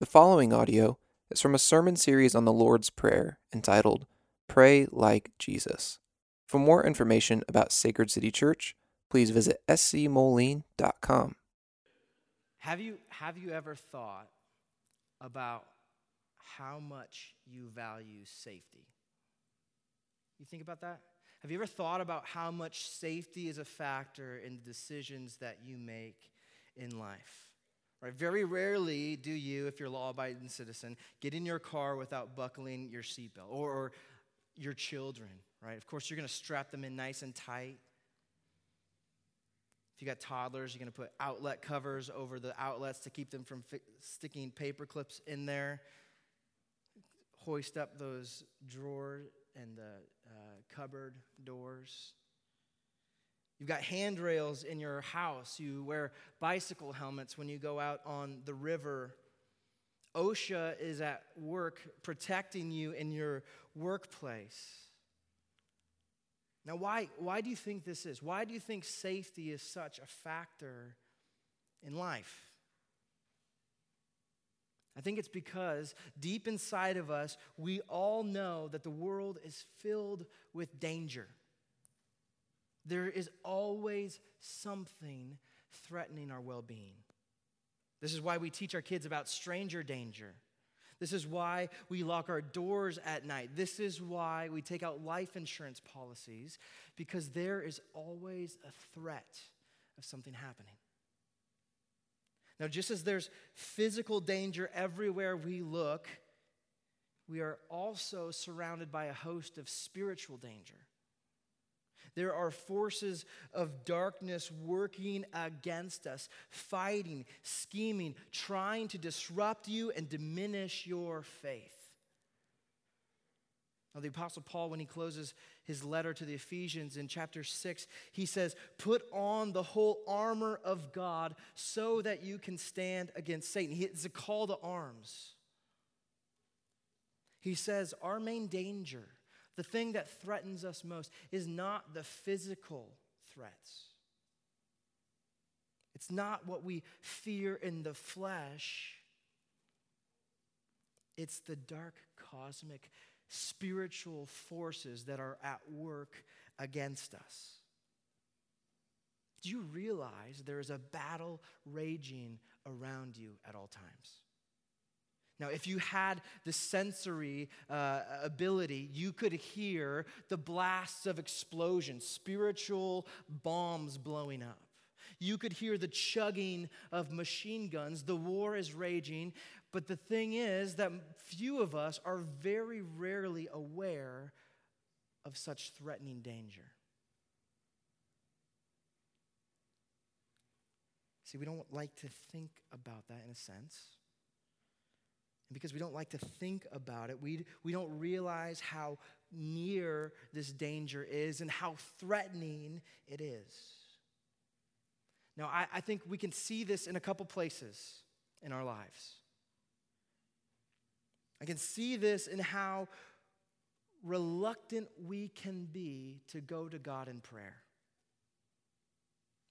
The following audio is from a sermon series on the Lord's Prayer entitled Pray Like Jesus. For more information about Sacred City Church, please visit scmoline.com. Have you, have you ever thought about how much you value safety? You think about that? Have you ever thought about how much safety is a factor in the decisions that you make in life? Right? Very rarely do you, if you're a law abiding citizen, get in your car without buckling your seatbelt or, or your children, right? Of course, you're going to strap them in nice and tight. If you got toddlers, you're going to put outlet covers over the outlets to keep them from fi- sticking paper clips in there. Hoist up those drawer and the uh, cupboard doors. You've got handrails in your house. You wear bicycle helmets when you go out on the river. OSHA is at work protecting you in your workplace. Now, why, why do you think this is? Why do you think safety is such a factor in life? I think it's because deep inside of us, we all know that the world is filled with danger. There is always something threatening our well being. This is why we teach our kids about stranger danger. This is why we lock our doors at night. This is why we take out life insurance policies, because there is always a threat of something happening. Now, just as there's physical danger everywhere we look, we are also surrounded by a host of spiritual danger. There are forces of darkness working against us, fighting, scheming, trying to disrupt you and diminish your faith. Now, the Apostle Paul, when he closes his letter to the Ephesians in chapter 6, he says, Put on the whole armor of God so that you can stand against Satan. It's a call to arms. He says, Our main danger the thing that threatens us most is not the physical threats. It's not what we fear in the flesh. It's the dark cosmic spiritual forces that are at work against us. Do you realize there is a battle raging around you at all times? Now, if you had the sensory uh, ability, you could hear the blasts of explosions, spiritual bombs blowing up. You could hear the chugging of machine guns. The war is raging. But the thing is that few of us are very rarely aware of such threatening danger. See, we don't like to think about that in a sense. And because we don't like to think about it, we, we don't realize how near this danger is and how threatening it is. Now, I, I think we can see this in a couple places in our lives. I can see this in how reluctant we can be to go to God in prayer.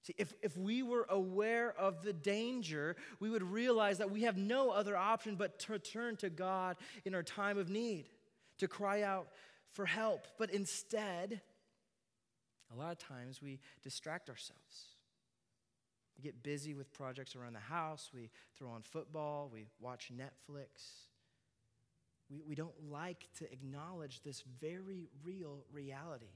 See, if, if we were aware of the danger, we would realize that we have no other option but to turn to God in our time of need, to cry out for help. But instead, a lot of times we distract ourselves. We get busy with projects around the house, we throw on football, we watch Netflix. We, we don't like to acknowledge this very real reality.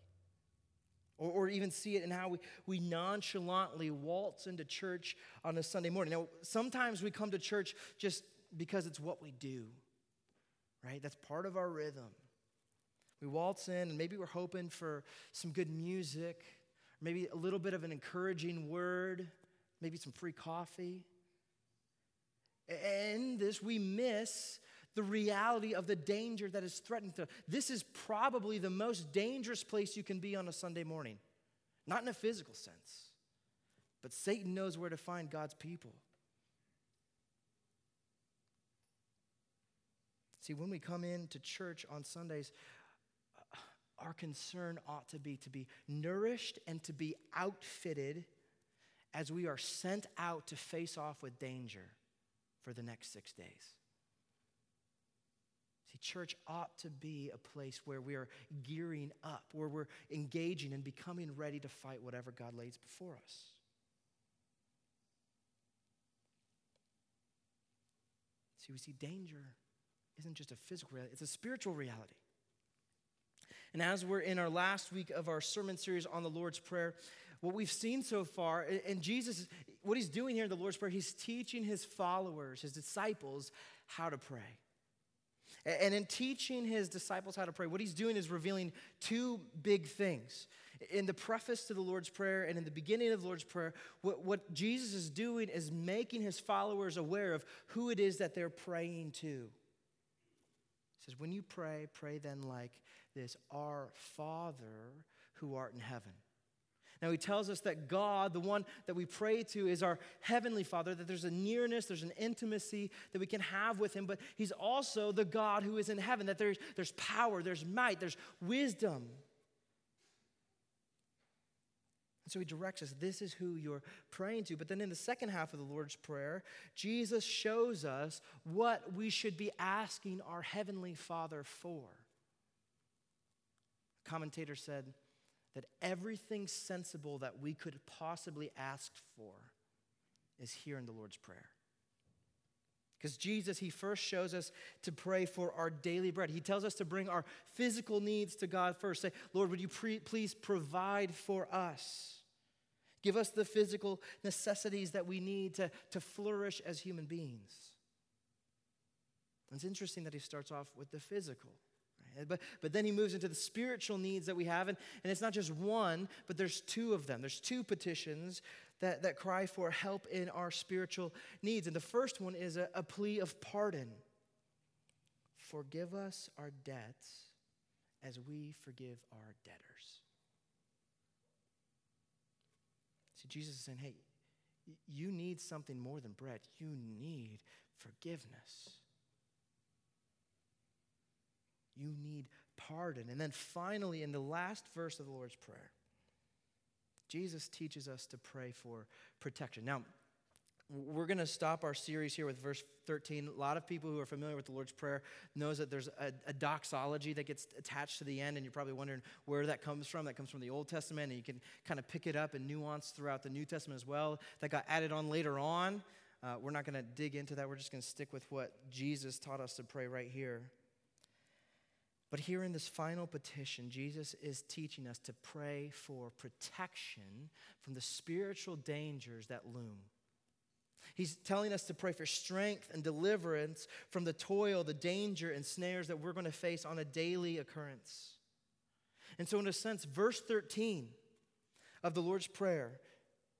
Or, or even see it in how we, we nonchalantly waltz into church on a Sunday morning. Now, sometimes we come to church just because it's what we do, right? That's part of our rhythm. We waltz in, and maybe we're hoping for some good music, maybe a little bit of an encouraging word, maybe some free coffee. And this, we miss the reality of the danger that is threatening to. This is probably the most dangerous place you can be on a Sunday morning. Not in a physical sense, but Satan knows where to find God's people. See, when we come into church on Sundays, uh, our concern ought to be to be nourished and to be outfitted as we are sent out to face off with danger for the next six days. See, church ought to be a place where we are gearing up, where we're engaging and becoming ready to fight whatever God lays before us. See, we see danger isn't just a physical reality, it's a spiritual reality. And as we're in our last week of our sermon series on the Lord's Prayer, what we've seen so far, and Jesus, what he's doing here in the Lord's Prayer, he's teaching his followers, his disciples, how to pray. And in teaching his disciples how to pray, what he's doing is revealing two big things. In the preface to the Lord's Prayer and in the beginning of the Lord's Prayer, what, what Jesus is doing is making his followers aware of who it is that they're praying to. He says, When you pray, pray then like this Our Father who art in heaven. Now, he tells us that God, the one that we pray to, is our heavenly Father, that there's a nearness, there's an intimacy that we can have with him, but he's also the God who is in heaven, that there's, there's power, there's might, there's wisdom. And so he directs us this is who you're praying to. But then in the second half of the Lord's Prayer, Jesus shows us what we should be asking our Heavenly Father for. A commentator said, that everything sensible that we could possibly ask for is here in the Lord's Prayer. Because Jesus, he first shows us to pray for our daily bread. He tells us to bring our physical needs to God first. Say, Lord, would you pre- please provide for us? Give us the physical necessities that we need to, to flourish as human beings. It's interesting that he starts off with the physical. But, but then he moves into the spiritual needs that we have, and, and it's not just one, but there's two of them. There's two petitions that, that cry for help in our spiritual needs. And the first one is a, a plea of pardon. Forgive us our debts as we forgive our debtors. See, Jesus is saying, hey, you need something more than bread, you need forgiveness. You need pardon. And then finally, in the last verse of the Lord's Prayer, Jesus teaches us to pray for protection. Now, we're going to stop our series here with verse 13 a lot of people who are familiar with the lord's prayer knows that there's a, a, doxology that gets attached to the end and you're probably wondering where that comes from. That comes from the old testament and you can kind of pick it up and nuance throughout the new testament as well. That got added on later on. Uh, we're not going to dig into that. We're just going to stick with what jesus taught us to pray right here but here in this final petition, Jesus is teaching us to pray for protection from the spiritual dangers that loom. He's telling us to pray for strength and deliverance from the toil, the danger, and snares that we're going to face on a daily occurrence. And so, in a sense, verse 13 of the Lord's Prayer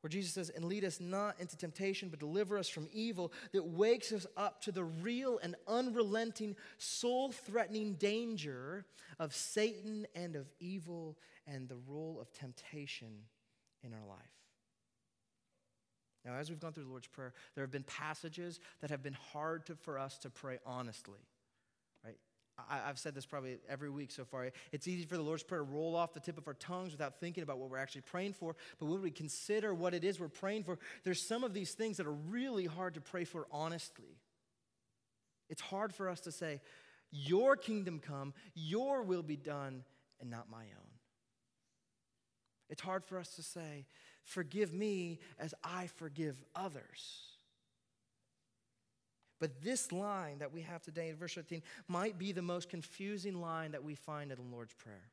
where Jesus says, And lead us not into temptation, but deliver us from evil, that wakes us up to the real and unrelenting, soul threatening danger of Satan and of evil and the role of temptation in our life. Now, as we've gone through the Lord's Prayer, there have been passages that have been hard to, for us to pray honestly. I, have said this probably every week so far. It's easy for the Lord's Prayer to roll off the tip of our tongues without thinking about what we're actually praying for. But when we consider what it is we're praying for, there's some of these things that are really hard to pray for honestly. It's hard for us to say, Your kingdom come, Your will be done, and not my own. It's hard for us to say, Forgive me as I forgive others. But this line that we have today in verse 13 might be the most confusing line that we find in the Lord's Prayer.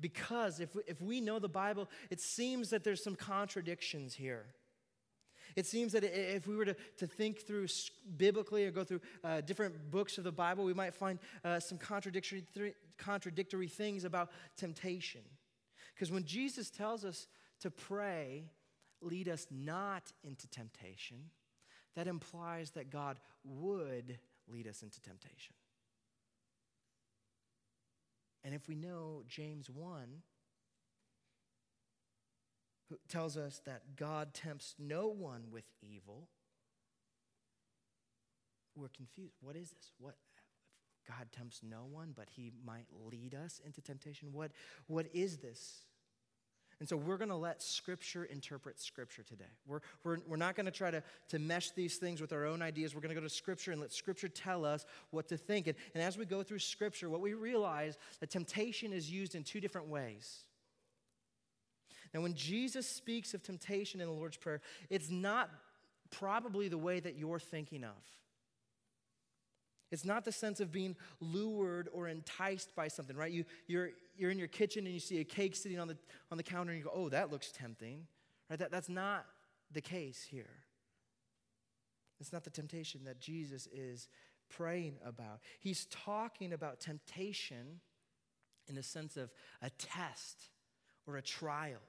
Because if we, if we know the Bible, it seems that there's some contradictions here. It seems that if we were to, to think through biblically or go through uh, different books of the Bible, we might find uh, some contradictory, th- contradictory things about temptation. Because when Jesus tells us to pray, lead us not into temptation, that implies that God would lead us into temptation. And if we know James 1, who tells us that God tempts no one with evil, we're confused. What is this? What God tempts no one, but he might lead us into temptation? What, what is this? And so we're going to let Scripture interpret Scripture today. We're, we're, we're not going to try to, mesh these things with our own ideas. We're going to go to Scripture and let Scripture tell us what to think. And, and as we go through Scripture, what we realize that temptation is used in two different ways. Now, when Jesus speaks of temptation in the Lord's Prayer, it's not probably the way that you're thinking of. It's not the sense of being lured or enticed by something, right? You, you're, you're in your kitchen and you see a cake sitting on the, on the counter and you go, oh, that looks tempting, right? That, that's not the case here. It's not the temptation that Jesus is praying about. He's talking about temptation in the sense of a test or a trial.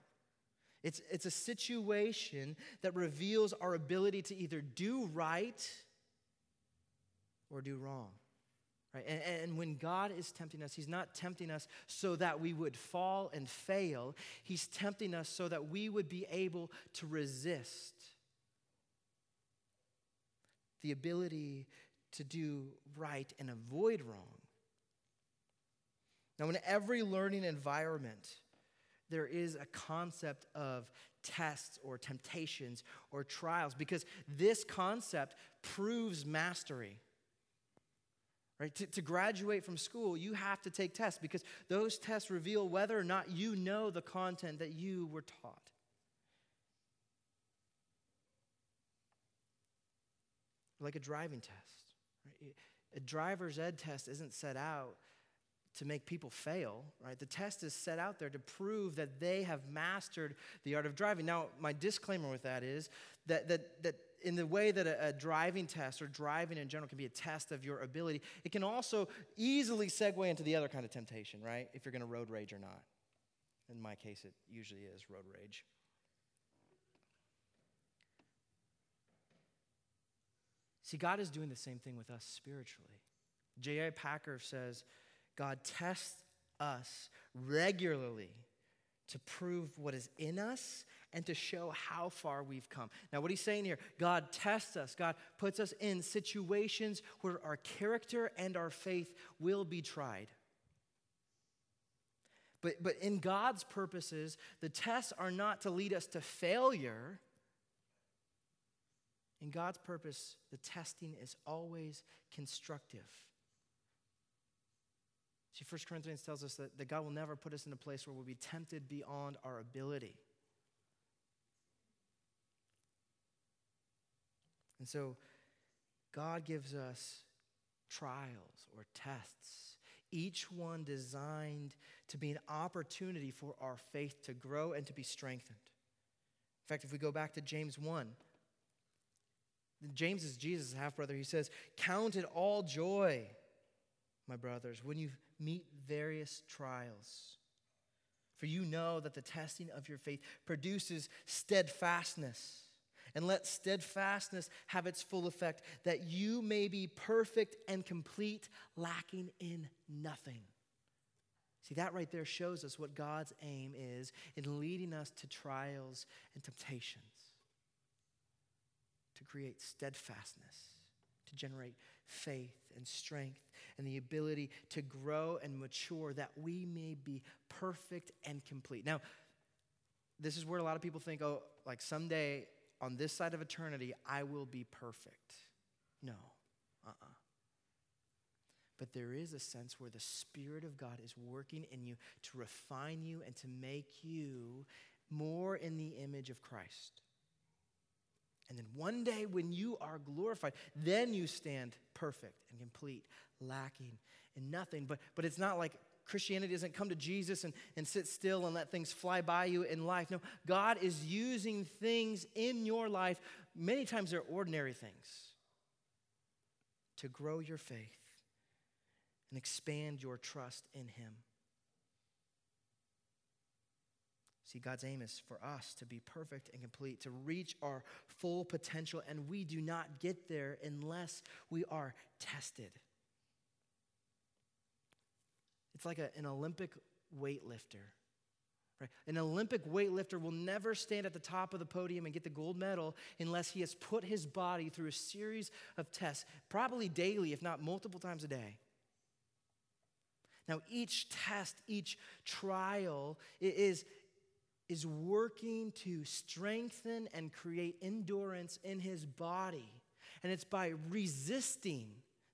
It's, it's a situation that reveals our ability to either do right or do wrong. Right? And, and when God is tempting us, He's not tempting us so that we would fall and fail. He's tempting us so that we would be able to resist. The ability to do right and avoid wrong. Now, in every learning environment, there is a concept of tests or temptations or trials because this concept proves mastery. Right? To, to graduate from school, you have to take tests because those tests reveal whether or not you know the content that you were taught. Like a driving test. Right? A driver's ed test isn't set out to make people fail, right? The test is set out there to prove that they have mastered the art of driving. Now, my disclaimer with that is that, that, that in the way that a, a, driving test or driving in general can be a test of your ability, it can also easily segue into the other kind of temptation, right? If you're going to road rage or not. In my case, it usually is road rage. See, God is doing the same thing with us spiritually. J.I. Packer says, God tests us regularly to prove what is in us and to show how far we've come. Now, what he's saying here, God tests us, God puts us in situations where our character and our faith will be tried. But, but in God's purposes, the tests are not to lead us to failure. In God's purpose, the testing is always constructive. See, 1 Corinthians tells us that, that God will never put us in a place where we'll be tempted beyond our ability. And so, God gives us trials or tests, each one designed to be an opportunity for our faith to grow and to be strengthened. In fact, if we go back to James 1, James is Jesus' half brother. He says, Count it all joy, my brothers, when you meet various trials. For you know that the testing of your faith produces steadfastness. And let steadfastness have its full effect, that you may be perfect and complete, lacking in nothing. See, that right there shows us what God's aim is in leading us to trials and temptations to create steadfastness, to generate faith and strength and the ability to grow and mature that we may be perfect and complete. Now, this is where a lot of people think, oh, like someday on this side of eternity, I will be perfect. No, uh uh-uh. uh But there is a sense where the Spirit of God is working in you to refine you and to make you more in the image of Christ. And then one day when you are glorified, then you stand perfect and complete, lacking in nothing. But, but it's not like Christianity doesn't come to Jesus and, and sit still and let things fly by you in life. No, God is using things in your life, many times they're ordinary things, to grow your faith and expand your trust in Him. See, God's aim is for us to be perfect and complete, to reach our full potential, and we do not get there unless we are tested. It's like a, an Olympic weightlifter. Right? An Olympic weightlifter will never stand at the top of the podium and get the gold medal unless he has put his body through a series of tests, probably daily, if not multiple times a day. Now, each test, each trial is, is working to strengthen and create endurance in his body. And it's by resisting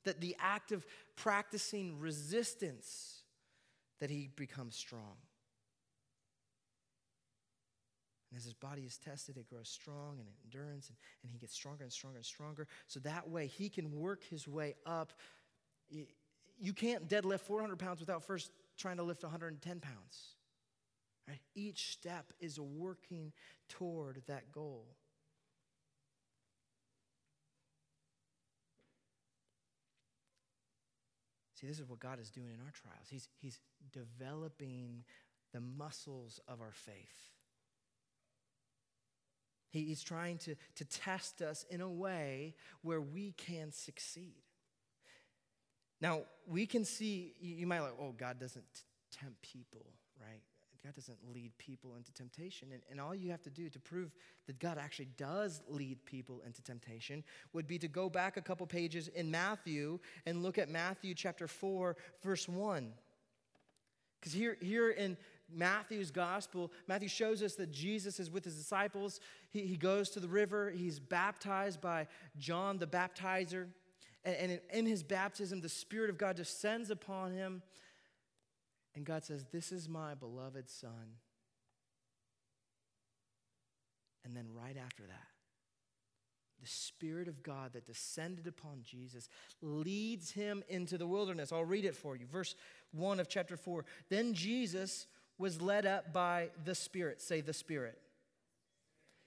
that the act of practicing resistance that he becomes strong. And as his body is tested, it grows strong and endurance, and, and he gets stronger and stronger and stronger. So that way he can work his way up. You can't deadlift 400 pounds without first trying to lift 110 pounds. Right? Each step is a working toward that goal. See, this is what God is doing in our trials. He's, he's developing the muscles of our faith. He, he's trying to, to test us in a way where we can succeed. Now, we can see, you might like, oh, God doesn't tempt people, right? God doesn't lead people into temptation. And, and all you have to do to prove that God actually does lead people into temptation would be to go back a couple pages in Matthew and look at Matthew chapter 4, verse 1. Because here, here in Matthew's gospel, Matthew shows us that Jesus is with his disciples. He, he goes to the river, he's baptized by John the baptizer. And, and in, in his baptism, the Spirit of God descends upon him and God says, This is my beloved Son. And then right after that, the Spirit of God that descended upon Jesus leads him into the wilderness. I'll read it for you. Verse 1 of chapter 4. Then Jesus was led up by the Spirit. Say, the Spirit.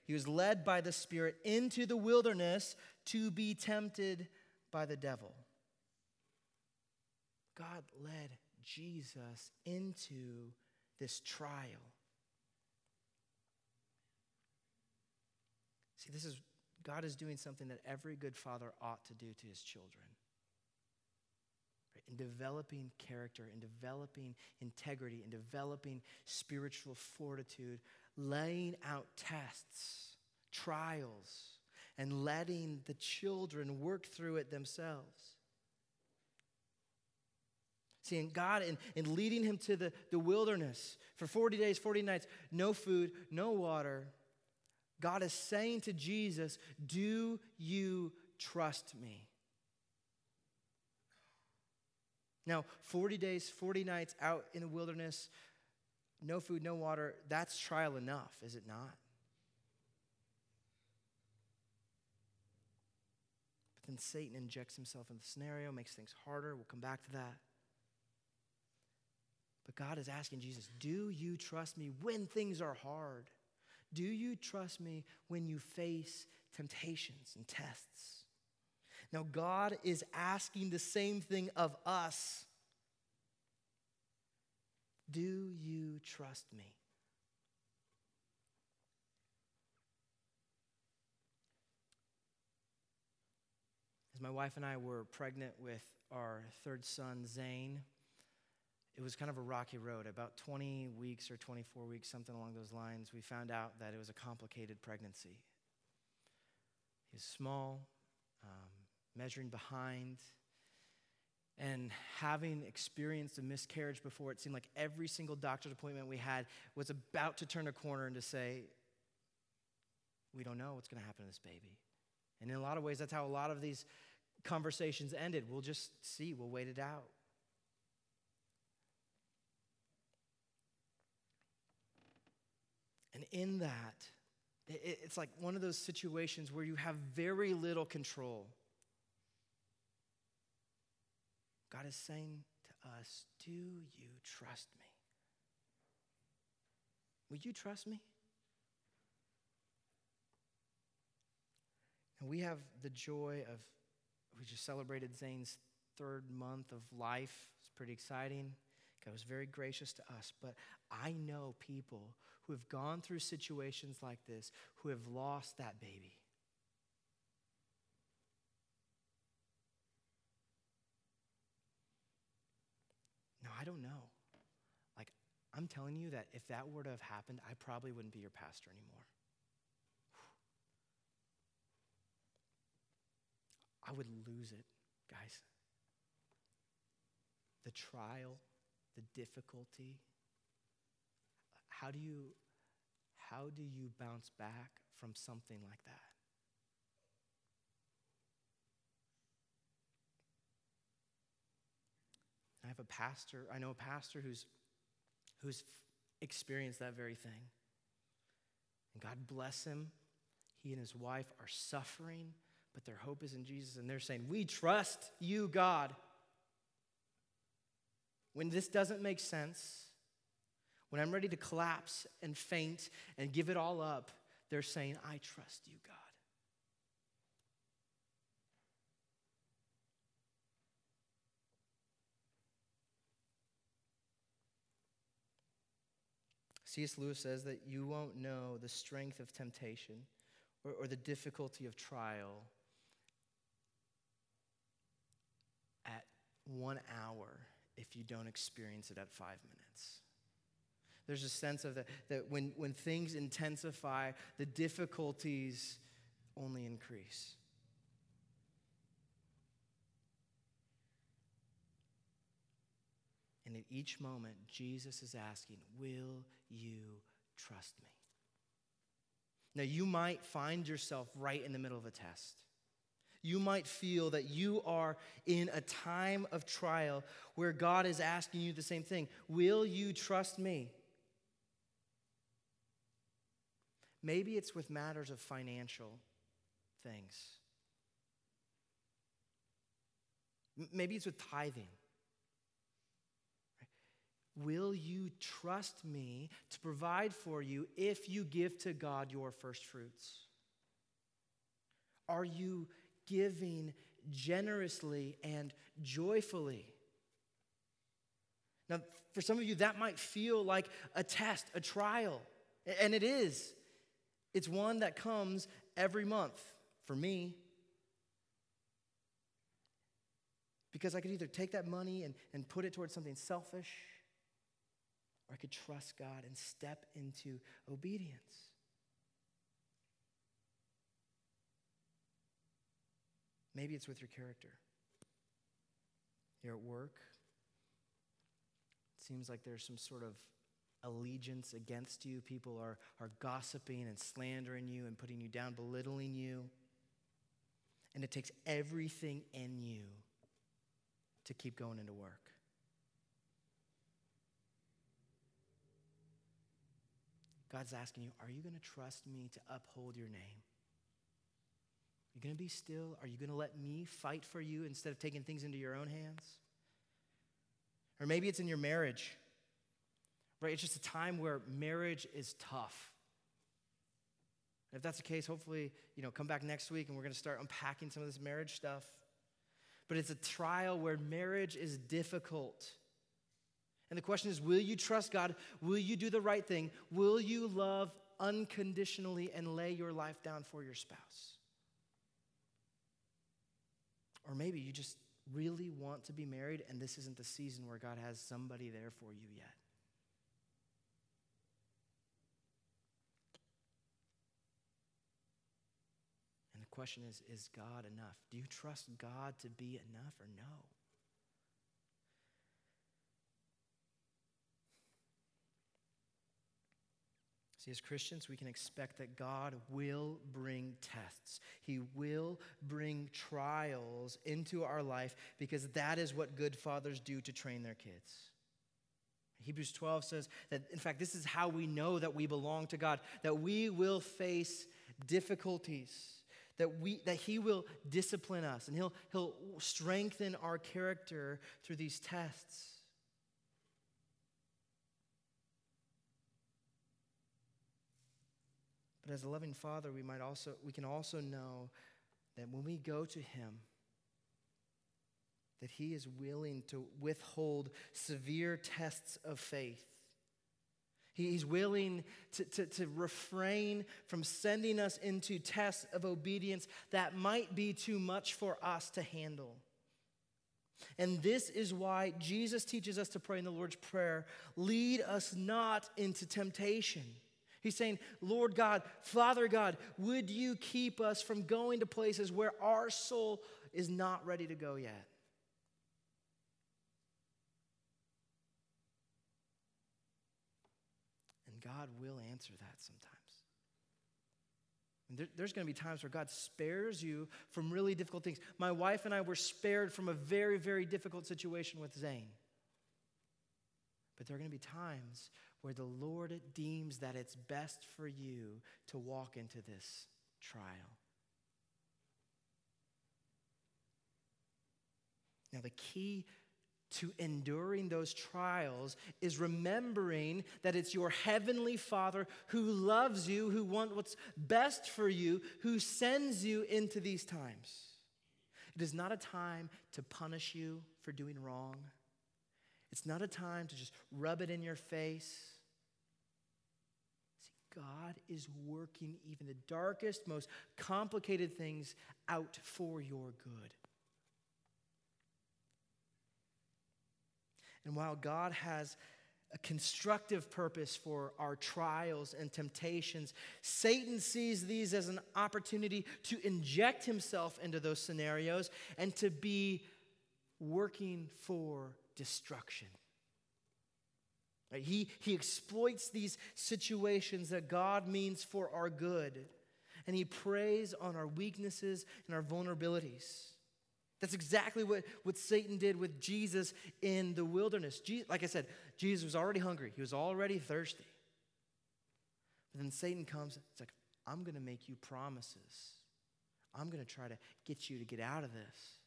He was led by the Spirit into the wilderness to be tempted by the devil. God led Jesus into this trial. See, this is God is doing something that every good father ought to do to his children. Right? In developing character, in developing integrity, in developing spiritual fortitude, laying out tests, trials, and letting the children work through it themselves. Seeing God and, and leading him to the, the wilderness for 40 days, 40 nights, no food, no water. God is saying to Jesus, Do you trust me? Now, 40 days, 40 nights out in the wilderness, no food, no water, that's trial enough, is it not? But then Satan injects himself in the scenario, makes things harder. We'll come back to that. But God is asking Jesus, Do you trust me when things are hard? Do you trust me when you face temptations and tests? Now, God is asking the same thing of us. Do you trust me? As my wife and I were pregnant with our third son, Zane, it was kind of a rocky road. About 20 weeks or 24 weeks, something along those lines, we found out that it was a complicated pregnancy. He was small, um, measuring behind, and having experienced a miscarriage before, it seemed like every single doctor's appointment we had was about to turn a corner and to say, We don't know what's going to happen to this baby. And in a lot of ways, that's how a lot of these conversations ended. We'll just see, we'll wait it out. And in that, it's like one of those situations where you have very little control. God is saying to us, Do you trust me? Will you trust me? And we have the joy of, we just celebrated Zane's third month of life. It's pretty exciting. God was very gracious to us. But I know people who have gone through situations like this who have lost that baby. Now, I don't know. Like, I'm telling you that if that were to have happened, I probably wouldn't be your pastor anymore. I would lose it, guys. The trial, the difficulty, how do you how do you bounce back from something like that? I have a pastor, I know a pastor who's, who's experienced that very thing. And God bless him. He and his wife are suffering, but their hope is in Jesus. And they're saying, We trust you, God. When this doesn't make sense, when I'm ready to collapse and faint and give it all up, they're saying, I trust you, God. C.S. Lewis says that you won't know the strength of temptation or, or the difficulty of trial at one hour if you don't experience it at five minutes. There's a sense of that, that when, when things intensify, the difficulties only increase. And at each moment, Jesus is asking, Will you trust me? Now, you might find yourself right in the middle of a test. You might feel that you are in a time of trial where God is asking you the same thing Will you trust me? Maybe it's with matters of financial things. Maybe it's with tithing. Will you trust me to provide for you if you give to God your first fruits? Are you giving generously and joyfully? Now, for some of you, that might feel like a test, a trial, and it is. It's one that comes every month for me. Because I could either take that money and, and put it towards something selfish or I could trust God and step into obedience. Maybe it's with your character. You're at work. It seems like there's some sort of allegiance against you. People are, are gossiping and slandering you and putting you down, belittling you. And it takes everything in you to keep going into work. God's asking you, are you going to trust me to uphold your name? Are you going to be still? Are you going to let me fight for you instead of taking things into your own hands? Or maybe it's in your marriage, right? It's just a time where marriage is tough. If that's the case, hopefully, you know, come back next week and we're going to start unpacking some of this marriage stuff. But it's a trial where marriage is difficult. And the question is will you trust God? Will you do the right thing? Will you love unconditionally and lay your life down for your spouse? Or maybe you just really want to be married and this isn't the season where God has somebody there for you yet. Question is is God enough? Do you trust God to be enough or no? See, as Christians, we can expect that God will bring tests. He will bring trials into our life because that is what good fathers do to train their kids. Hebrews 12 says that, in fact, this is how we know that we belong to God, that we will face difficulties, that, we, that He will discipline us, and he'll, he'll strengthen our character through these tests. But as a loving father, we might also we can also know that when we go to him, that he is willing to withhold severe tests of faith. He's willing to, to, to, refrain from sending us into tests of obedience that might be too much for us to handle. And this is why Jesus teaches us to pray in the Lord's Prayer lead us not into temptation. He's saying, Lord God, Father God, would you keep us from going to places where our soul is not ready to go yet? And God will answer that sometimes. There, there's going to be times where God spares you from really difficult things. My wife and I were spared from a very, very difficult situation with Zane. But there are going to be times where the Lord deems that it's best for you to walk into this trial. Now, the key to enduring those trials is remembering that it's your heavenly Father who loves you, who wants what's best for you, who sends you into these times. It is not a time to punish you for doing wrong. It's not a time to just rub it in your face. See, God is working even the darkest, most complicated things out for your good. And while God has a constructive purpose for our trials and temptations, Satan sees these as an opportunity to inject himself into those scenarios and to be working for destruction. He, he exploits these situations that God means for our good, and he preys on our weaknesses and our vulnerabilities. That's exactly what, what Satan did with Jesus in the wilderness. like I said, Jesus was already hungry, he was already thirsty. But then Satan comes, it's like, I'm going to make you promises. I'm going to try to get you to get out of this.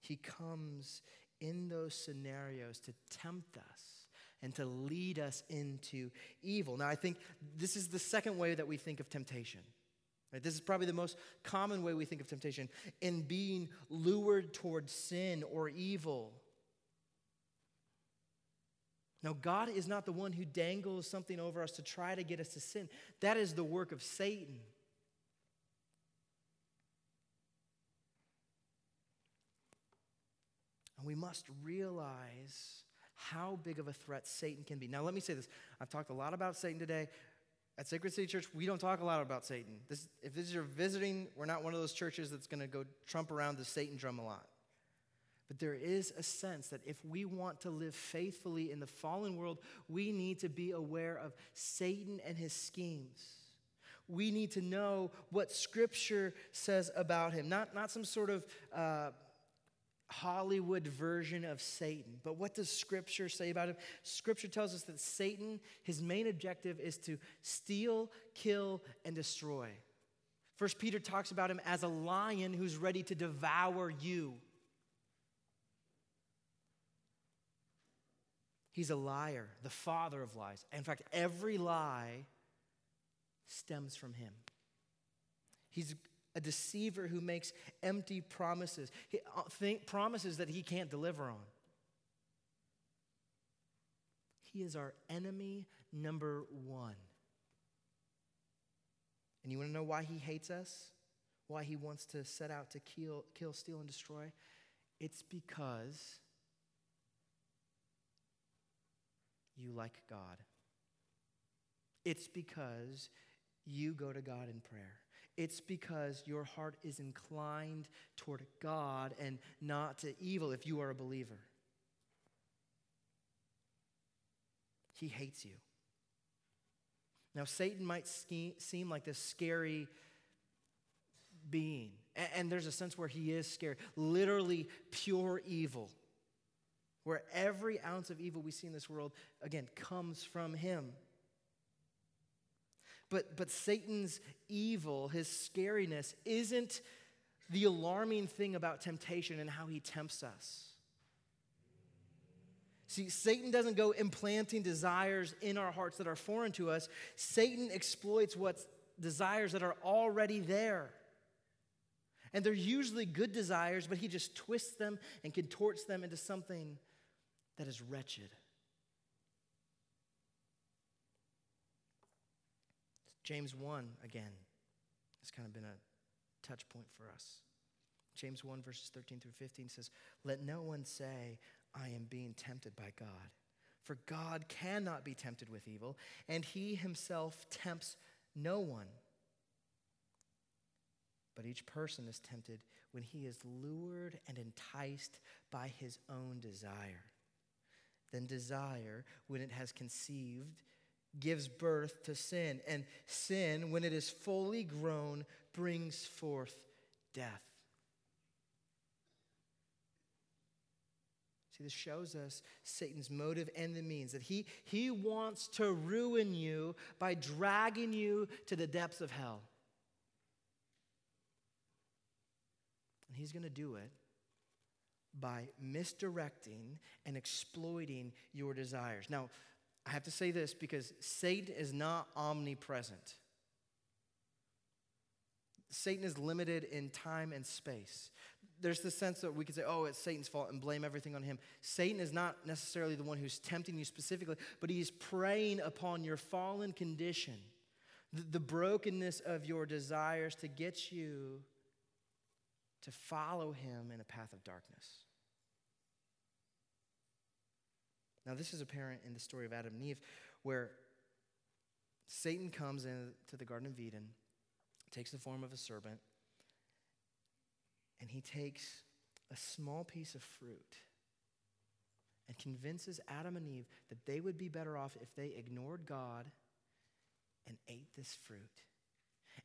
He comes in those scenarios to tempt us and to lead us into evil. Now, I think this is the second way that we think of temptation. Right? This is probably the most common way we think of temptation in being lured towards sin or evil. Now, God is not the one who dangles something over us to try to get us to sin. That is the work of Satan. And we must realize how big of a threat Satan can be. Now, let me say this. I've talked a lot about Satan today. At Sacred City Church, we don't talk a lot about Satan. This, if this is your visiting, we're not one of those churches that's going to go trump around the Satan drum a lot. But there is a sense that if we want to live faithfully in the fallen world, we need to be aware of Satan and his schemes. We need to know what Scripture says about him, not, not some sort of uh, Hollywood version of Satan. But what does Scripture say about him? Scripture tells us that Satan, his main objective is to steal, kill, and destroy. First Peter talks about him as a lion who's ready to devour you. He's a liar, the father of lies. In fact, every lie stems from him. He's a deceiver who makes empty promises, he, uh, think, promises that he can't deliver on. He is our enemy number one. And you want to know why he hates us? Why he wants to set out to kill, kill, steal, and destroy? It's because you like God. It's because you go to God in prayer. It's because your heart is inclined toward God and not to evil if you are a believer. He hates you. Now, Satan might seem like this scary being, and, and there's a sense where he is scary, literally pure evil, where every ounce of evil we see in this world, again, comes from him. But, but Satan's evil, his scariness, isn't the alarming thing about temptation and how he tempts us. See, Satan doesn't go implanting desires in our hearts that are foreign to us. Satan exploits what desires that are already there. And they're usually good desires, but he just twists them and contorts them into something that is wretched. James 1, again, has kind of been a touch point for us. James 1, verses 13 through 15 says, Let no one say, I am being tempted by God. For God cannot be tempted with evil, and he himself tempts no one. But each person is tempted when he is lured and enticed by his own desire. Then desire, when it has conceived, gives birth to sin. And sin, when it is fully grown, brings forth death. See, this shows us Satan's motive and the means that he, he wants to ruin you by dragging you to the depths of hell. And he's going to do it by misdirecting and exploiting your desires. Now, I have to say this because Satan is not omnipresent. Satan is limited in time and space. There's the sense that we could say, oh, it's Satan's fault and blame everything on him. Satan is not necessarily the one who's tempting you specifically, but he's preying upon your fallen condition, the, brokenness of your desires to get you to follow him in a path of darkness. Now, this is apparent in the story of Adam and Eve, where Satan comes into the Garden of Eden, takes the form of a serpent, and he takes a small piece of fruit and convinces Adam and Eve that they would be better off if they ignored God and ate this fruit.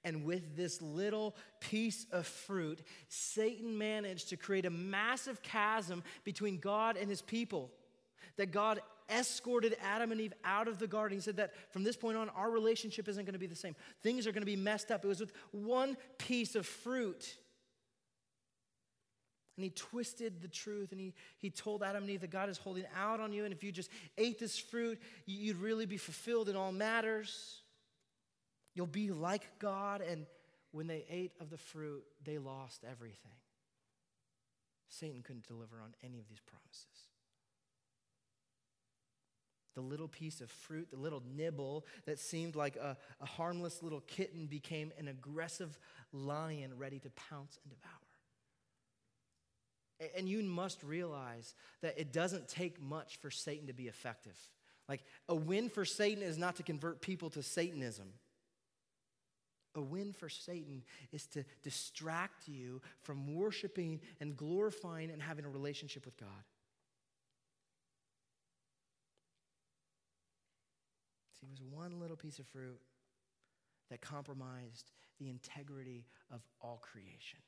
And with this little piece of fruit, Satan managed to create a massive chasm between God and his people that God escorted Adam and Eve out of the garden. He said that from this point on, our relationship isn't going to be the same. Things are going to be messed up. It was with one piece of fruit. And he twisted the truth and he, he told Adam and Eve that God is holding out on you. And if you just ate this fruit, you'd really be fulfilled in all matters. You'll be like God. And when they ate of the fruit, they lost everything. Satan couldn't deliver on any of these promises the little piece of fruit, the little nibble that seemed like a, a, harmless little kitten became an aggressive lion ready to pounce and devour. And you must realize that it doesn't take much for Satan to be effective. Like, a win for Satan is not to convert people to Satanism. A win for Satan is to distract you from worshiping and glorifying and having a relationship with God. See, it was one little piece of fruit that compromised the integrity of all creation.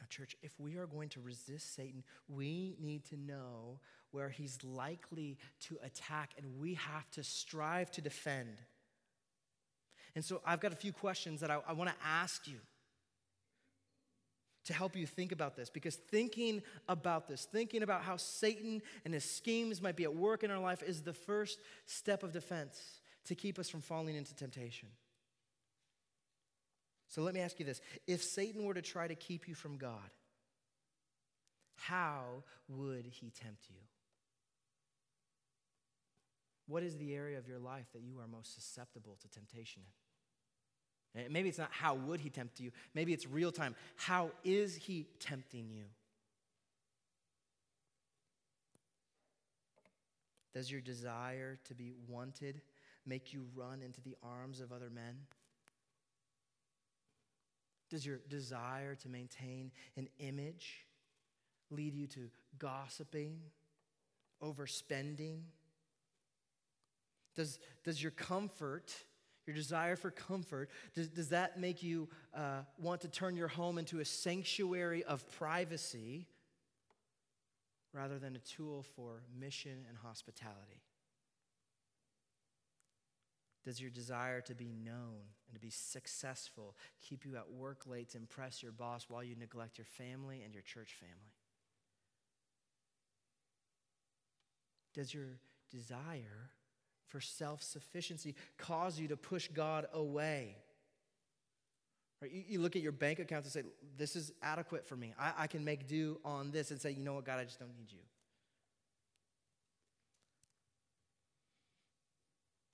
Now, church, if we are going to resist Satan, we need to know where he's likely to attack, and we have to strive to defend. And so I've got a few questions that I, I want to ask you to help you think about this because thinking about this, thinking about how Satan and his schemes might be at work in our life, is the first step of defense to keep us from falling into temptation. So let me ask you this if Satan were to try to keep you from God, how would he tempt you? What is the area of your life that you are most susceptible to temptation in? Eh, maybe it's not how would he tempt you, maybe it's real time. How is he tempting you? Does your desire to be wanted make you run into the arms of other men? Does your desire to maintain an image lead you to gossiping, overspending? Does, does your comfort your desire for comfort, does, does that make you uh, want to turn your home into a sanctuary of privacy rather than a tool for mission and hospitality? Does your desire to be known and to be successful keep you at work late to impress your boss while you neglect your family and your church family? Does your desire for self sufficiency cause you to push God away. Right? You, you, look at your bank account and say, This is adequate for me. I, I can make do on this and say, You know what, God, I just don't need you.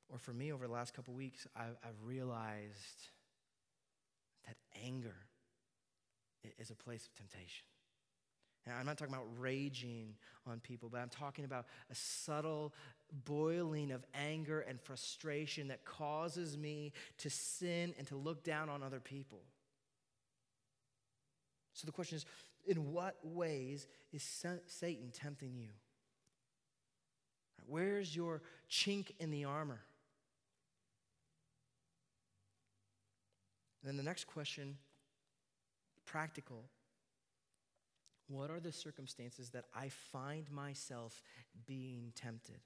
Or for me, over the last couple weeks, I've, I've realized that anger is a place of temptation. And I'm not talking about raging on people, but I'm talking about a subtle boiling of anger and frustration that causes me to sin and to look down on other people. So the question is in what ways is Satan tempting you? Where's your chink in the armor? And then the next question, practical. What are the circumstances that I find myself being tempted?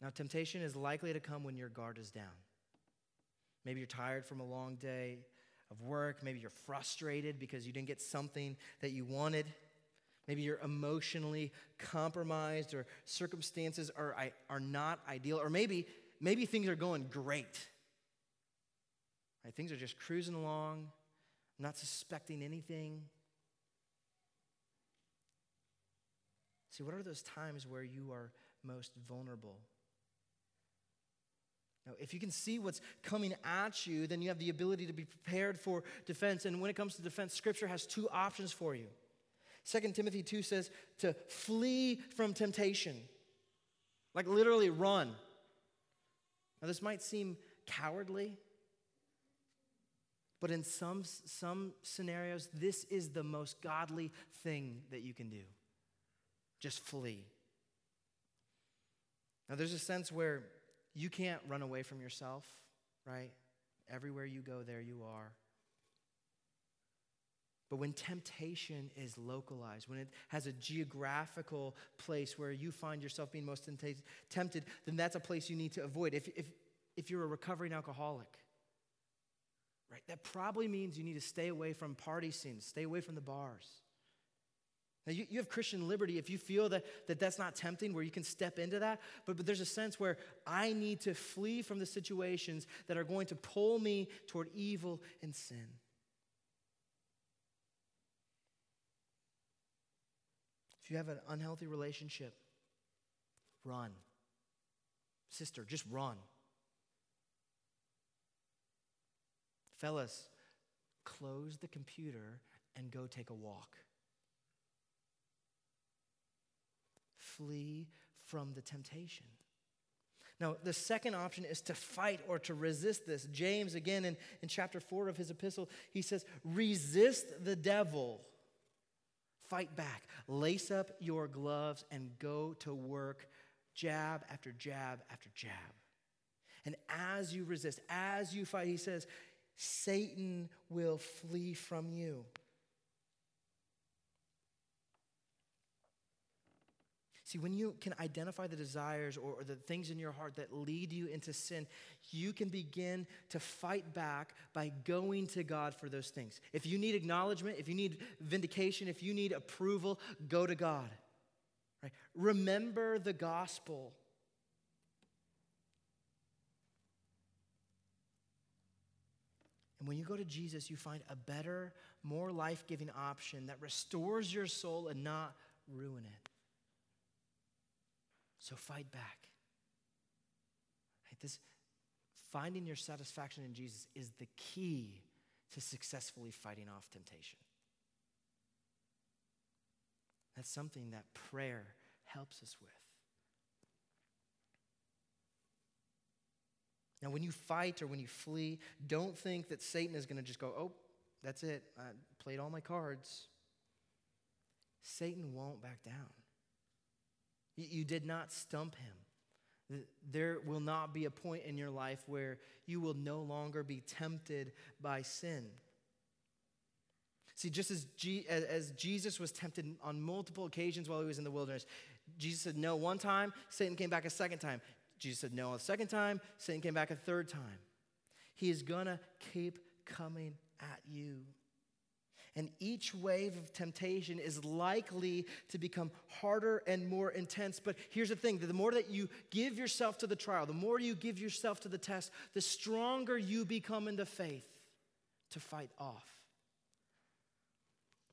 Now, temptation is likely to come when your guard is down. Maybe you're tired from a long day of work. Maybe you're frustrated because you didn't get something that you wanted. Maybe you're emotionally compromised or circumstances are, are not ideal. Or maybe, maybe things are going great. Right? Things are just cruising along, not suspecting anything. See, what are those times where you are most vulnerable? If you can see what's coming at you, then you have the ability to be prepared for defense. And when it comes to defense, Scripture has two options for you. 2 Timothy 2 says to flee from temptation, like literally run. Now, this might seem cowardly, but in some, some scenarios, this is the most godly thing that you can do. Just flee. Now, there's a sense where you can't run away from yourself, right? Everywhere you go, there you are. But when temptation is localized, when it has a geographical place where you find yourself being most tempted, then that's a place you need to avoid. If, if, if you're a recovering alcoholic, right, that probably means you need to stay away from party scenes, stay away from the bars. Now, you, you have Christian liberty if you feel that, that that's not tempting, where you can step into that. But, but there's a sense where I need to flee from the situations that are going to pull me toward evil and sin. If you have an unhealthy relationship, run. Sister, just run. Fellas, close the computer and go take a walk. Flee from the temptation. Now, the second option is to fight or to resist this. James, again, in, in chapter 4 of his epistle, he says, Resist the devil. Fight back. Lace up your gloves and go to work, jab after jab after jab. And as you resist, as you fight, he says, Satan will flee from you. See, when you can identify the desires or, or, the things in your heart that lead you into sin, you can begin to fight back by going to God for those things. If you need acknowledgement, if you need vindication, if you need approval, go to God. Right? Remember the gospel. And when you go to Jesus, you find a better, more life giving option that restores your soul and not ruin it. So fight back. Right? This finding your satisfaction in Jesus is the key to successfully fighting off temptation. That's something that prayer helps us with. Now, when you fight or when you flee, don't think that Satan is going to just go, oh, that's it. I played all my cards. Satan won't back down. You did not stump him. There will not be a point in your life where you will no longer be tempted by sin. See, just as, G- as Jesus was tempted on multiple occasions while he was in the wilderness, Jesus said no one time, Satan came back a second time. Jesus said no a second time, Satan came back a third time. He is gonna keep coming at you. And each wave of temptation is likely to become harder and more intense. But here's the thing the more that you give yourself to the trial, the more you give yourself to the test, the stronger you become in the faith to fight off.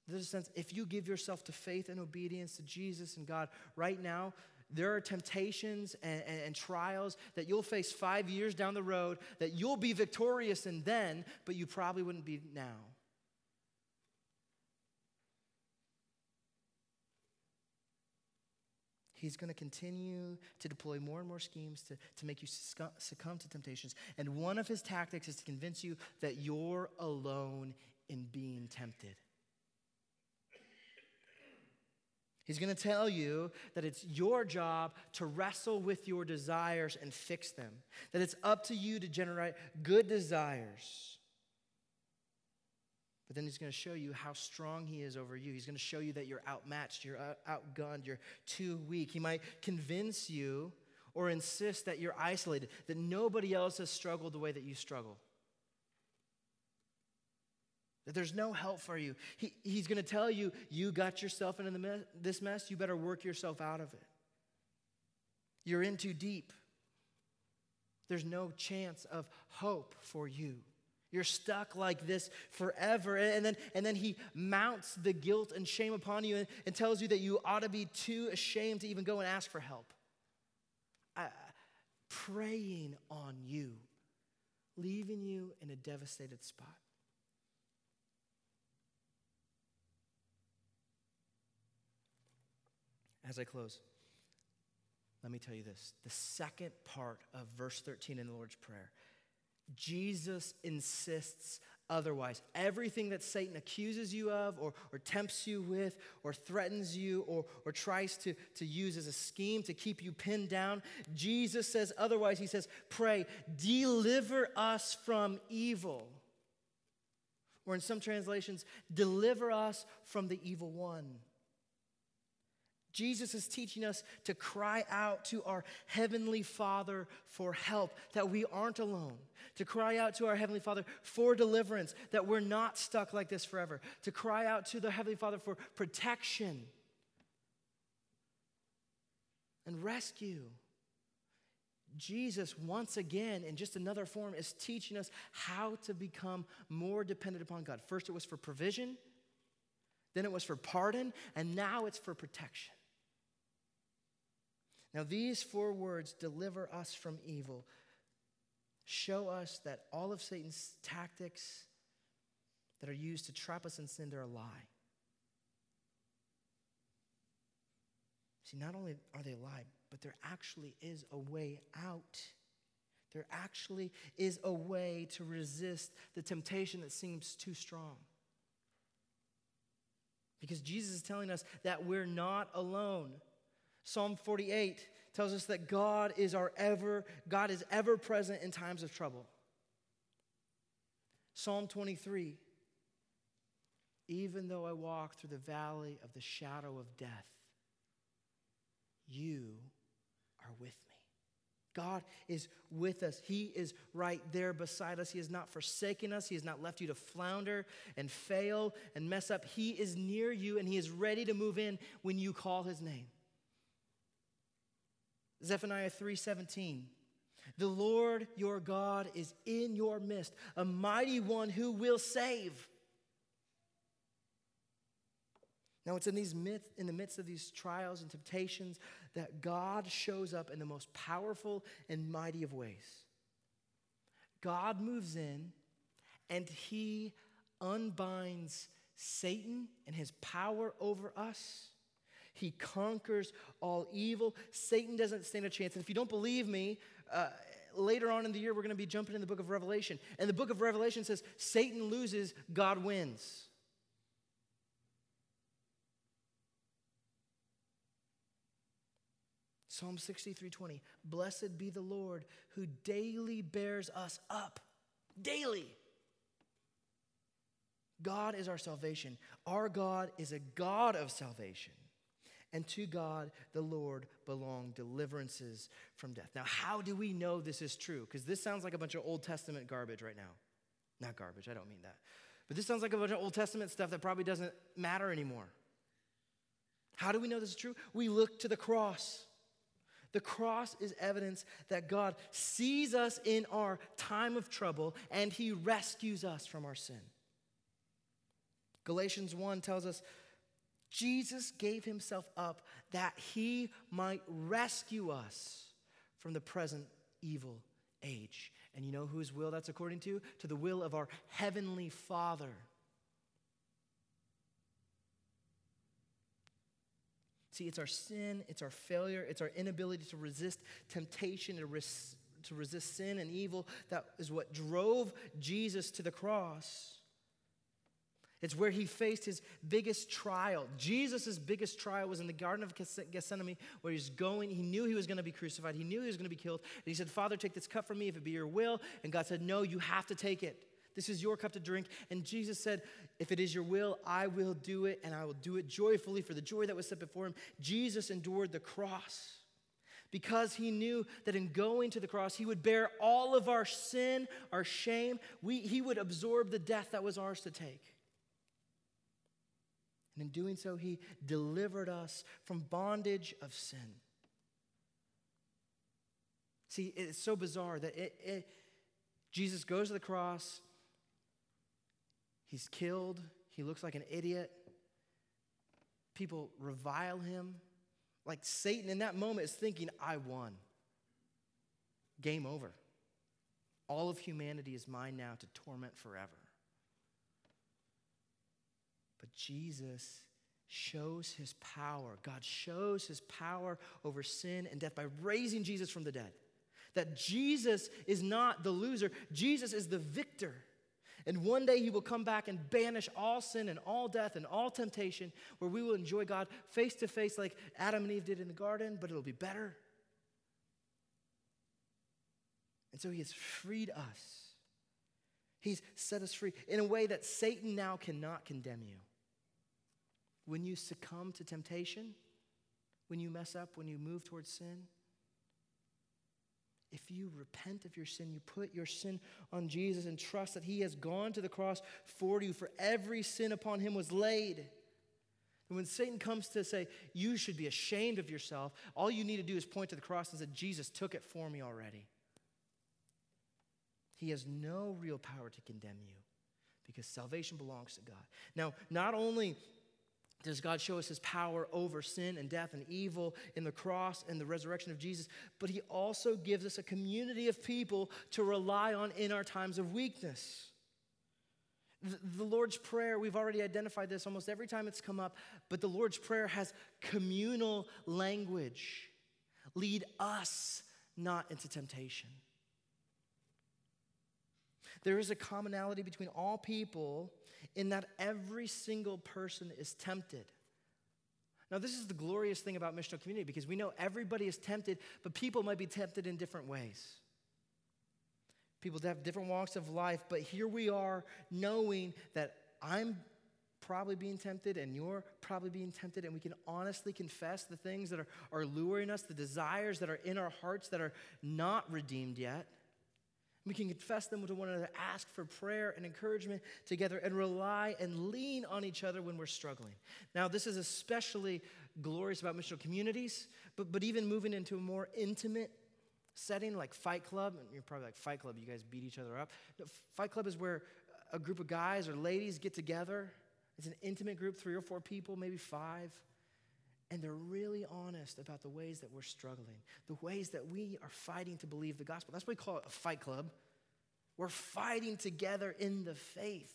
There's a sense, if you give yourself to faith and obedience to Jesus and God right now, there are temptations and, and, and, trials that you'll face five years down the road that you'll be victorious in then, but you probably wouldn't be now. He's going to continue to deploy more and more schemes to, to make you succumb to temptations. And one of his tactics is to convince you that you're alone in being tempted. He's going to tell you that it's your job to wrestle with your desires and fix them, that it's up to you to generate good desires. But then he's going to show you how strong he is over you. He's going to show you that you're outmatched, you're outgunned, you're too weak. He might convince you or insist that you're isolated, that nobody else has struggled the way that you struggle that there's no help for you. He, he's going to tell you, you got yourself into this mess, you better work yourself out of it. You're in too deep. There's no chance of hope for you. You're stuck like this forever. And then, and then he mounts the guilt and shame upon you and, and tells you that you ought to be too ashamed to even go and ask for help. I, preying on you, leaving you in a devastated spot. As I close, let me tell you this the second part of verse 13 in the Lord's Prayer, Jesus insists otherwise. Everything that Satan accuses you of, or, or tempts you with, or threatens you, or, or tries to, to use as a scheme to keep you pinned down, Jesus says otherwise. He says, Pray, deliver us from evil. Or in some translations, deliver us from the evil one. Jesus is teaching us to cry out to our Heavenly Father for help, that we aren't alone, to cry out to our Heavenly Father for deliverance, that we're not stuck like this forever, to cry out to the Heavenly Father for protection and rescue. Jesus, once again, in just another form, is teaching us how to become more dependent upon God. First, it was for provision, then it was for pardon, and now it's for protection. Now, these four words, deliver us from evil, show us that all of Satan's tactics that are used to trap us in sin, they're a lie. See, not only are they a lie, but there actually is a way out. There actually is a way to resist the temptation that seems too strong. Because Jesus is telling us that we're not alone. Psalm 48 tells us that God is our ever, God is ever present in times of trouble. Psalm 23 Even though I walk through the valley of the shadow of death, you are with me. God is with us. He is right there beside us. He has not forsaken us. He has not left you to flounder and fail and mess up. He is near you and He is ready to move in when you call His name. Zephaniah 3:17. The Lord your God is in your midst, a mighty one who will save. Now, it's in, these myth, in the midst of these trials and temptations that God shows up in the most powerful and mighty of ways. God moves in and he unbinds Satan and his power over us he conquers all evil. Satan doesn't stand a chance. And if you don't believe me, uh, later on in the year, we're going to be jumping in the book of Revelation. And the book of Revelation says Satan loses, God wins. Psalm 63:20 Blessed be the Lord who daily bears us up daily God is our salvation our God is a God of salvation and to God the Lord belong deliverances from death. Now, how do we know this is true? Because this sounds like a bunch of Old Testament garbage right now. Not garbage, I don't mean that. But this sounds like a bunch of Old Testament stuff that probably doesn't matter anymore. How do we know this is true? We look to the cross. The cross is evidence that God sees us in our time of trouble and he rescues us from our sin. Galatians 1 tells us Jesus gave himself up that he might rescue us from the present evil age. And you know whose will that's according to? To the will of our heavenly Father. See, it's our sin, it's our failure, it's our inability to resist temptation, to, res- to resist sin and evil that is what drove Jesus to the cross. It's where he faced his biggest trial. Jesus' biggest trial was in the Garden of Gethsemane, where he's going. He knew he was going to be crucified. He knew he was going to be killed. And he said, Father, take this cup from me if it be your will. And God said, No, you have to take it. This is your cup to drink. And Jesus said, If it is your will, I will do it, and I will do it joyfully for the joy that was set before him. Jesus endured the cross because he knew that in going to the cross, he would bear all of our sin, our shame. We, he would absorb the death that was ours to take. And in doing so, he delivered us from bondage of sin. See, it's so bizarre that it, it, Jesus goes to the cross, He's killed. He looks like an idiot. People revile him. Like Satan in that moment is thinking, I won. Game over. All of humanity is mine now to torment forever. But Jesus shows his power. God shows his power over sin and death by raising Jesus from the dead. That Jesus is not the loser, Jesus is the victor. And one day he will come back and banish all sin and all death and all temptation, where we will enjoy God face to face like Adam and Eve did in the garden, but it'll be better. And so he has freed us. He's set us free in a way that Satan now cannot condemn you. When you succumb to temptation, when you mess up, when you move towards sin, if you repent of your sin, you put your sin on Jesus and trust that He has gone to the cross for you, for every sin upon Him was laid. And when Satan comes to say, you should be ashamed of yourself, all you need to do is point to the cross and say, Jesus took it for me already. He has no real power to condemn you because salvation belongs to God. Now, not only does God show us his power over sin and death and evil in the cross and the resurrection of Jesus, but he also gives us a community of people to rely on in our times of weakness. The, Lord's Prayer, we've already identified this almost every time it's come up, but the Lord's Prayer has communal language. Lead us not into temptation. There is a commonality between all people in that every single person is tempted. Now, this is the glorious thing about missional community because we know everybody is tempted, but people might be tempted in different ways. People have different walks of life, but here we are knowing that I'm probably being tempted and you're probably being tempted, and we can honestly confess the things that are, are luring us, the desires that are in our hearts that are not redeemed yet. We can confess them to one another, ask for prayer and encouragement together, and rely and lean on each other when we're struggling. Now, this is especially glorious about missional communities, but, but even moving into a more intimate setting like Fight Club, and you're probably like, Fight Club, you guys beat each other up. No, Fight Club is where a group of guys or ladies get together. It's an intimate group, three or four people, maybe five. And they're really honest about the ways that we're struggling, the ways that we are fighting to believe the gospel. That's why we call it a fight club. We're fighting together in the faith.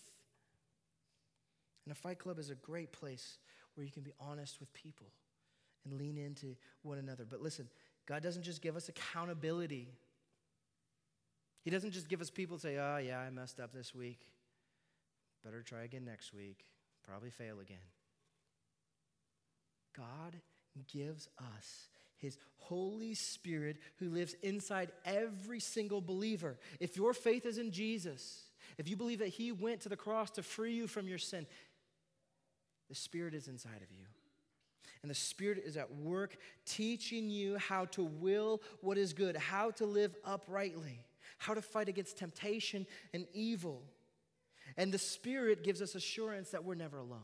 And a fight club is a great place where you can be honest with people and lean into one another. But listen, God doesn't just give us accountability. He doesn't just give us people to say, oh, yeah, I messed up this week. Better try again next week. Probably fail again. God gives us his Holy Spirit who lives inside every single believer. If your faith is in Jesus, if you believe that he went to the cross to free you from your sin, the Spirit is inside of you. And the Spirit is at work teaching you how to will what is good, how to live uprightly, how to fight against temptation and evil. And the Spirit gives us assurance that we're never alone.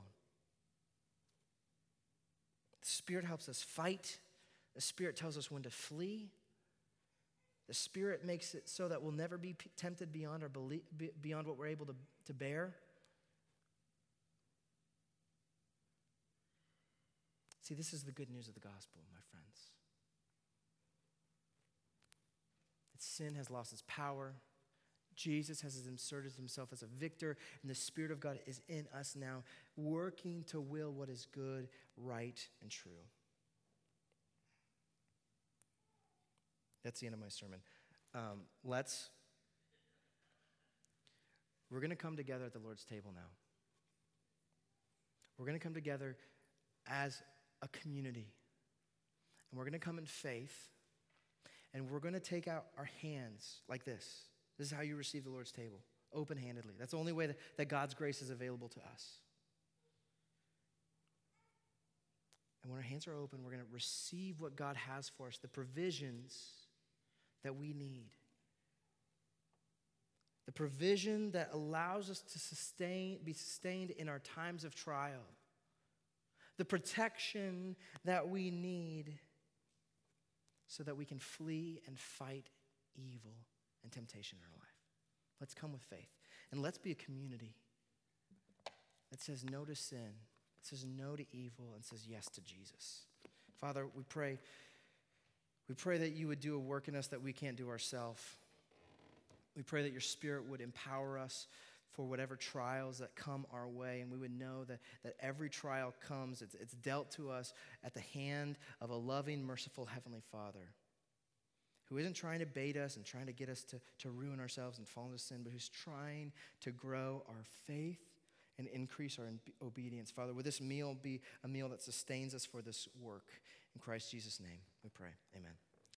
The Spirit helps us fight. The Spirit tells us when to flee. The Spirit makes it so that we'll never be tempted beyond, our belief, beyond what we're able to, to bear. See, this is the good news of the gospel, my friends. That sin has lost its power, Jesus has inserted himself as a victor, and the Spirit of God is in us now, working to will what is good, right, and true. That's the end of my sermon. Um, let's, we're going to come together at the Lord's table now. We're going to come together as a community, and we're going to come in faith, and we're going to take out our hands like this this is how you receive the Lord's table, open handedly. That's the only way that, that God's grace is available to us. And when our hands are open, we're going to receive what God has for us, the provisions that we need. The provision that allows us to sustain, be sustained in our times of trial. The protection that we need so that we can flee and fight evil and temptation in our life. Let's come with faith. And let's be a community that says no to sin, says no to evil, and says yes to Jesus. Father, we pray. We pray that you would do a work in us that we can't do ourselves. We pray that your spirit would empower us for whatever trials that come our way, and we would know that, that every trial comes, it's, it's dealt to us at the hand of a loving, merciful Heavenly Father who isn't trying to bait us and trying to get us to, to ruin ourselves and fall into sin, but who's trying to grow our faith and increase our obedience. Father, would this meal be a meal that sustains us for this work? In Christ Jesus' name, we pray. Amen.